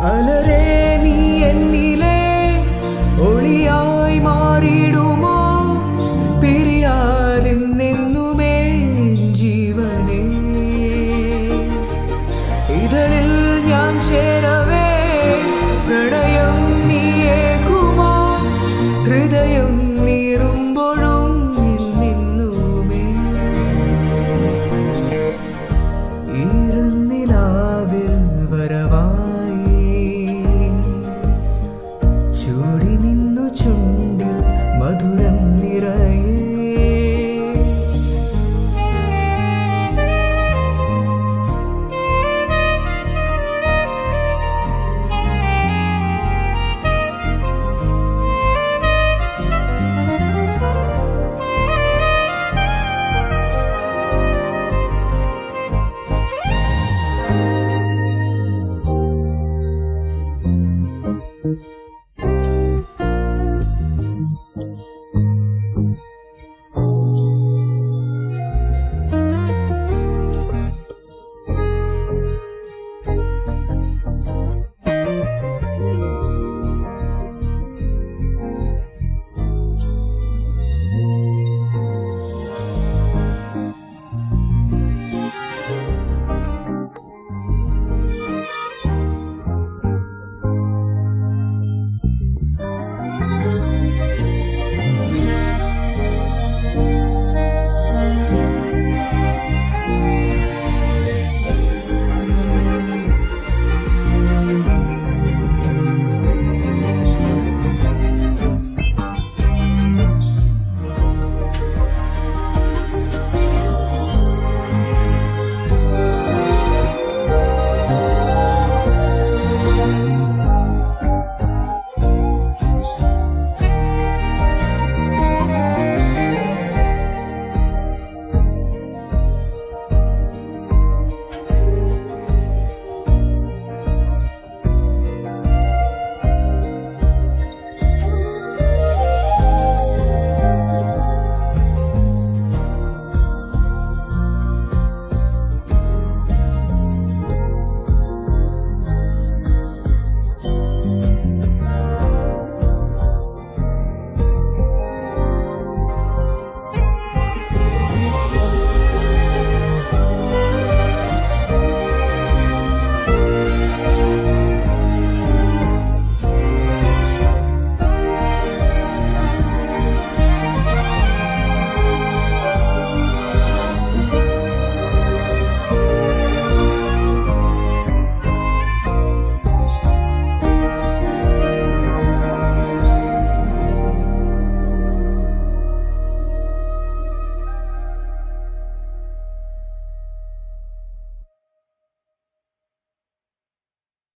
alare